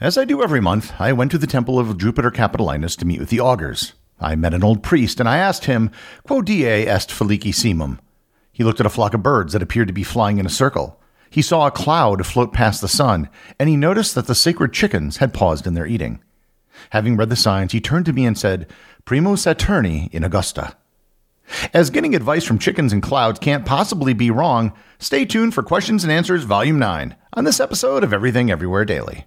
As I do every month, I went to the temple of Jupiter Capitolinus to meet with the augurs. I met an old priest, and I asked him, Quo die est felicissimum? He looked at a flock of birds that appeared to be flying in a circle. He saw a cloud float past the sun, and he noticed that the sacred chickens had paused in their eating. Having read the signs, he turned to me and said, Primo Saturni in Augusta. As getting advice from chickens and clouds can't possibly be wrong, stay tuned for Questions and Answers Volume 9 on this episode of Everything Everywhere Daily.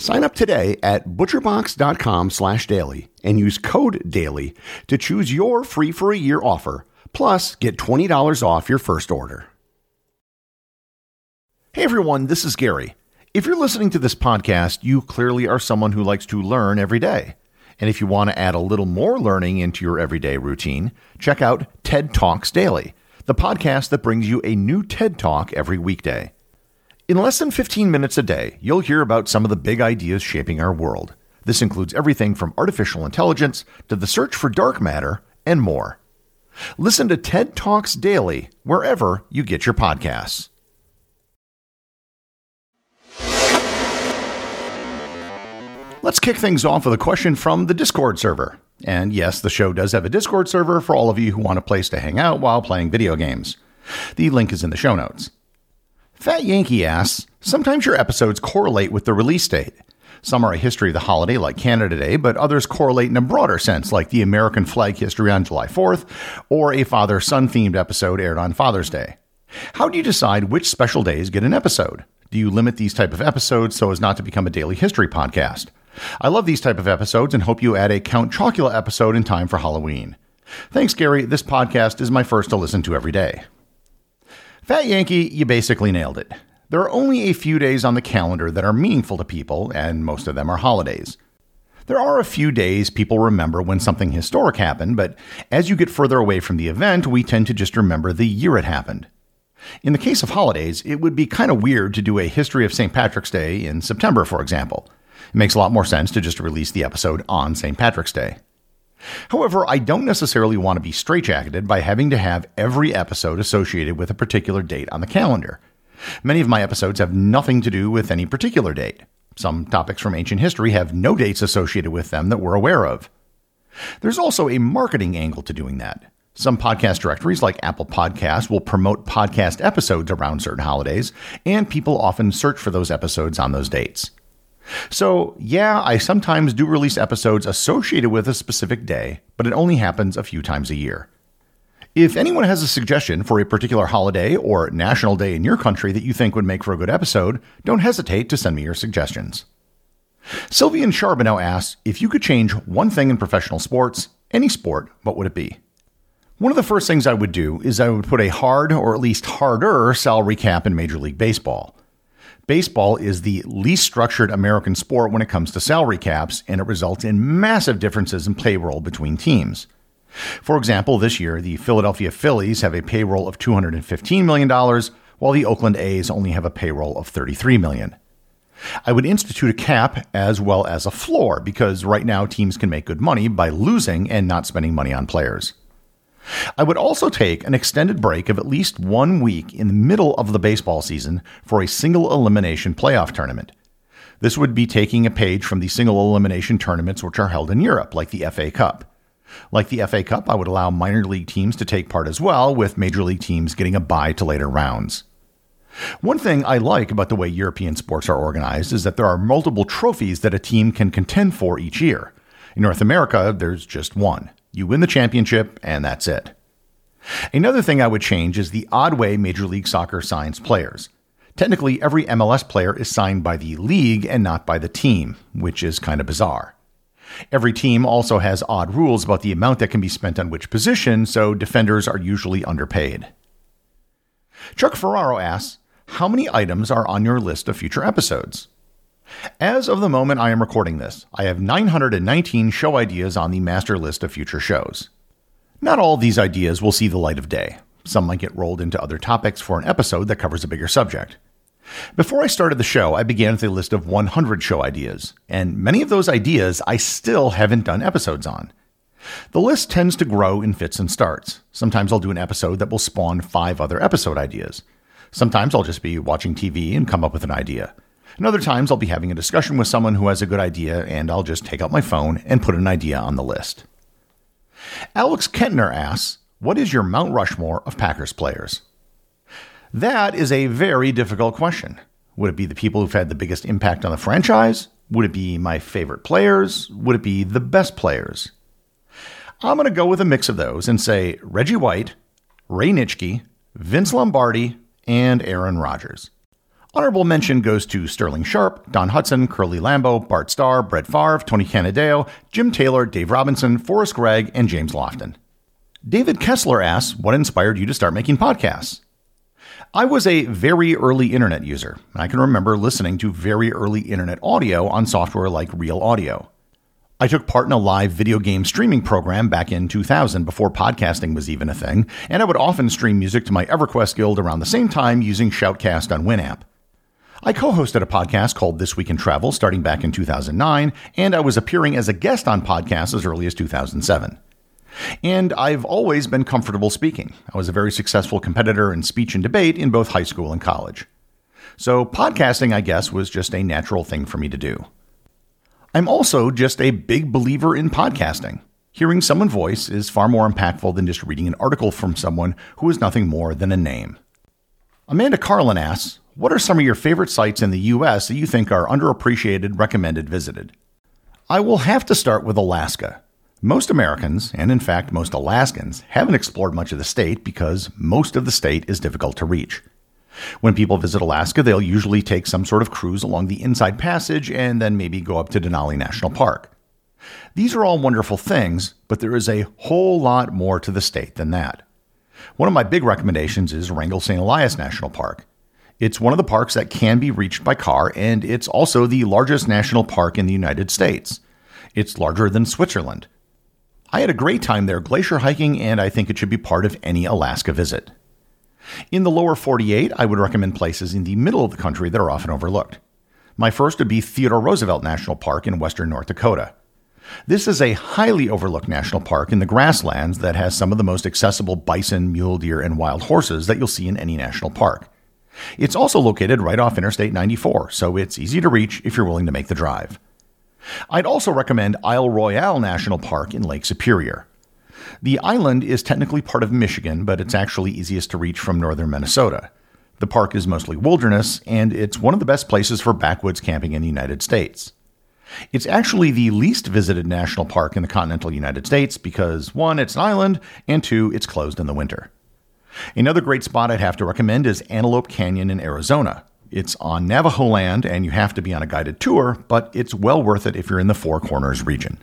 Sign up today at butcherbox.com slash daily and use code DAILY to choose your free for a year offer, plus get $20 off your first order. Hey everyone, this is Gary. If you're listening to this podcast, you clearly are someone who likes to learn every day. And if you want to add a little more learning into your everyday routine, check out TED Talks Daily, the podcast that brings you a new TED Talk every weekday. In less than 15 minutes a day, you'll hear about some of the big ideas shaping our world. This includes everything from artificial intelligence to the search for dark matter and more. Listen to TED Talks daily wherever you get your podcasts. Let's kick things off with a question from the Discord server. And yes, the show does have a Discord server for all of you who want a place to hang out while playing video games. The link is in the show notes. Fat Yankee asks Sometimes your episodes correlate with the release date. Some are a history of the holiday, like Canada Day, but others correlate in a broader sense, like the American flag history on July 4th, or a father son themed episode aired on Father's Day. How do you decide which special days get an episode? Do you limit these type of episodes so as not to become a daily history podcast? I love these type of episodes and hope you add a Count Chocula episode in time for Halloween. Thanks, Gary. This podcast is my first to listen to every day. Fat Yankee, you basically nailed it. There are only a few days on the calendar that are meaningful to people, and most of them are holidays. There are a few days people remember when something historic happened, but as you get further away from the event, we tend to just remember the year it happened. In the case of holidays, it would be kind of weird to do a history of St. Patrick's Day in September, for example. It makes a lot more sense to just release the episode on St. Patrick's Day. However, I don't necessarily want to be straitjacketed by having to have every episode associated with a particular date on the calendar. Many of my episodes have nothing to do with any particular date. Some topics from ancient history have no dates associated with them that we're aware of. There's also a marketing angle to doing that. Some podcast directories, like Apple Podcasts, will promote podcast episodes around certain holidays, and people often search for those episodes on those dates. So, yeah, I sometimes do release episodes associated with a specific day, but it only happens a few times a year. If anyone has a suggestion for a particular holiday or national day in your country that you think would make for a good episode, don't hesitate to send me your suggestions. Sylvian Charbonneau asks If you could change one thing in professional sports, any sport, what would it be? One of the first things I would do is I would put a hard, or at least harder, salary cap in Major League Baseball. Baseball is the least structured American sport when it comes to salary caps, and it results in massive differences in payroll between teams. For example, this year, the Philadelphia Phillies have a payroll of $215 million, while the Oakland A's only have a payroll of 33 million. I would institute a cap as well as a floor because right now teams can make good money by losing and not spending money on players. I would also take an extended break of at least one week in the middle of the baseball season for a single elimination playoff tournament. This would be taking a page from the single elimination tournaments which are held in Europe, like the FA Cup. Like the FA Cup, I would allow minor league teams to take part as well, with major league teams getting a bye to later rounds. One thing I like about the way European sports are organized is that there are multiple trophies that a team can contend for each year. In North America, there's just one. You win the championship, and that's it. Another thing I would change is the odd way Major League Soccer signs players. Technically, every MLS player is signed by the league and not by the team, which is kind of bizarre. Every team also has odd rules about the amount that can be spent on which position, so defenders are usually underpaid. Chuck Ferraro asks, How many items are on your list of future episodes? As of the moment I am recording this, I have 919 show ideas on the master list of future shows. Not all these ideas will see the light of day. Some might get rolled into other topics for an episode that covers a bigger subject. Before I started the show, I began with a list of 100 show ideas, and many of those ideas I still haven't done episodes on. The list tends to grow in fits and starts. Sometimes I'll do an episode that will spawn five other episode ideas. Sometimes I'll just be watching TV and come up with an idea. And other times I'll be having a discussion with someone who has a good idea, and I'll just take out my phone and put an idea on the list. Alex Kentner asks, What is your Mount Rushmore of Packers players? That is a very difficult question. Would it be the people who've had the biggest impact on the franchise? Would it be my favorite players? Would it be the best players? I'm going to go with a mix of those and say Reggie White, Ray Nitschke, Vince Lombardi, and Aaron Rodgers. Honorable mention goes to Sterling Sharpe, Don Hutson, Curly Lambeau, Bart Starr, Brett Favre, Tony Canadeo, Jim Taylor, Dave Robinson, Forrest Gregg, and James Lofton. David Kessler asks, What inspired you to start making podcasts? I was a very early internet user. I can remember listening to very early internet audio on software like Real Audio. I took part in a live video game streaming program back in 2000 before podcasting was even a thing, and I would often stream music to my EverQuest guild around the same time using Shoutcast on Winamp. I co hosted a podcast called This Week in Travel starting back in 2009, and I was appearing as a guest on podcasts as early as 2007. And I've always been comfortable speaking. I was a very successful competitor in speech and debate in both high school and college. So, podcasting, I guess, was just a natural thing for me to do. I'm also just a big believer in podcasting. Hearing someone's voice is far more impactful than just reading an article from someone who is nothing more than a name. Amanda Carlin asks, What are some of your favorite sites in the US that you think are underappreciated, recommended, visited? I will have to start with Alaska. Most Americans, and in fact most Alaskans, haven't explored much of the state because most of the state is difficult to reach. When people visit Alaska, they'll usually take some sort of cruise along the Inside Passage and then maybe go up to Denali National Park. These are all wonderful things, but there is a whole lot more to the state than that. One of my big recommendations is Wrangell St. Elias National Park. It's one of the parks that can be reached by car, and it's also the largest national park in the United States. It's larger than Switzerland. I had a great time there glacier hiking, and I think it should be part of any Alaska visit. In the lower 48, I would recommend places in the middle of the country that are often overlooked. My first would be Theodore Roosevelt National Park in western North Dakota. This is a highly overlooked national park in the grasslands that has some of the most accessible bison, mule deer, and wild horses that you'll see in any national park. It's also located right off Interstate 94, so it's easy to reach if you're willing to make the drive. I'd also recommend Isle Royale National Park in Lake Superior. The island is technically part of Michigan, but it's actually easiest to reach from northern Minnesota. The park is mostly wilderness, and it's one of the best places for backwoods camping in the United States. It's actually the least visited national park in the continental United States because, one, it's an island, and two, it's closed in the winter. Another great spot I'd have to recommend is Antelope Canyon in Arizona. It's on Navajo land and you have to be on a guided tour, but it's well worth it if you're in the Four Corners region.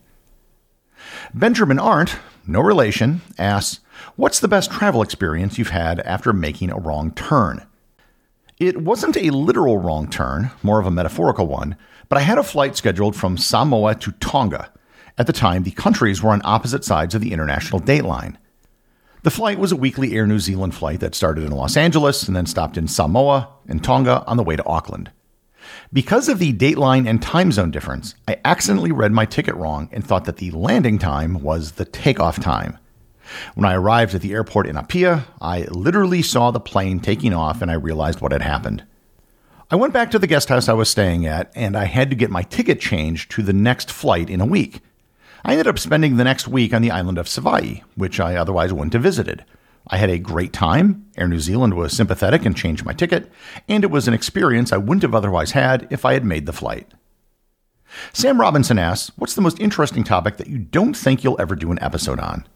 Benjamin Arndt, no relation, asks, What's the best travel experience you've had after making a wrong turn? It wasn't a literal wrong turn, more of a metaphorical one, but I had a flight scheduled from Samoa to Tonga. At the time, the countries were on opposite sides of the international date line. The flight was a weekly Air New Zealand flight that started in Los Angeles and then stopped in Samoa and Tonga on the way to Auckland. Because of the dateline and time zone difference, I accidentally read my ticket wrong and thought that the landing time was the takeoff time. When I arrived at the airport in Apia, I literally saw the plane taking off and I realized what had happened. I went back to the guest house I was staying at and I had to get my ticket changed to the next flight in a week. I ended up spending the next week on the island of Savaii, which I otherwise wouldn't have visited. I had a great time. Air New Zealand was sympathetic and changed my ticket, and it was an experience I wouldn't have otherwise had if I had made the flight. Sam Robinson asks, What's the most interesting topic that you don't think you'll ever do an episode on?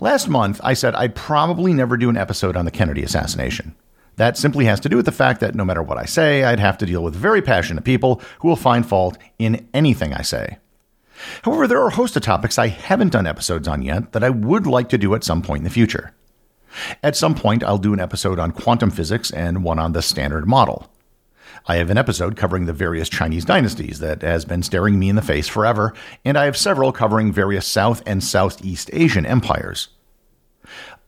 Last month, I said I'd probably never do an episode on the Kennedy assassination. That simply has to do with the fact that no matter what I say, I'd have to deal with very passionate people who will find fault in anything I say. However, there are a host of topics I haven't done episodes on yet that I would like to do at some point in the future. At some point, I'll do an episode on quantum physics and one on the Standard Model. I have an episode covering the various Chinese dynasties that has been staring me in the face forever, and I have several covering various South and Southeast Asian empires.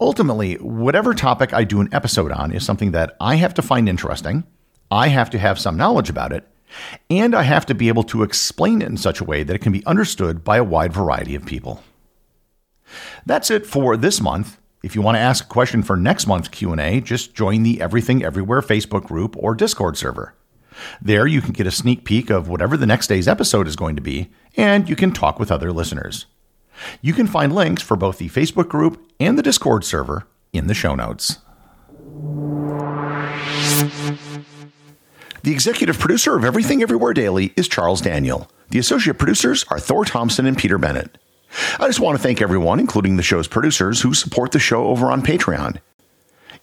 Ultimately, whatever topic I do an episode on is something that I have to find interesting, I have to have some knowledge about it, and I have to be able to explain it in such a way that it can be understood by a wide variety of people. That's it for this month. If you want to ask a question for next month's Q&A, just join the Everything Everywhere Facebook group or Discord server. There you can get a sneak peek of whatever the next day's episode is going to be, and you can talk with other listeners. You can find links for both the Facebook group and the Discord server in the show notes. The executive producer of Everything Everywhere Daily is Charles Daniel. The associate producers are Thor Thompson and Peter Bennett. I just want to thank everyone, including the show's producers, who support the show over on Patreon.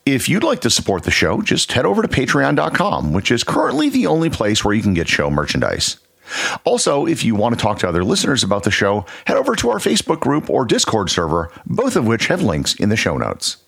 If you'd like to support the show, just head over to patreon.com, which is currently the only place where you can get show merchandise. Also, if you want to talk to other listeners about the show, head over to our Facebook group or Discord server, both of which have links in the show notes.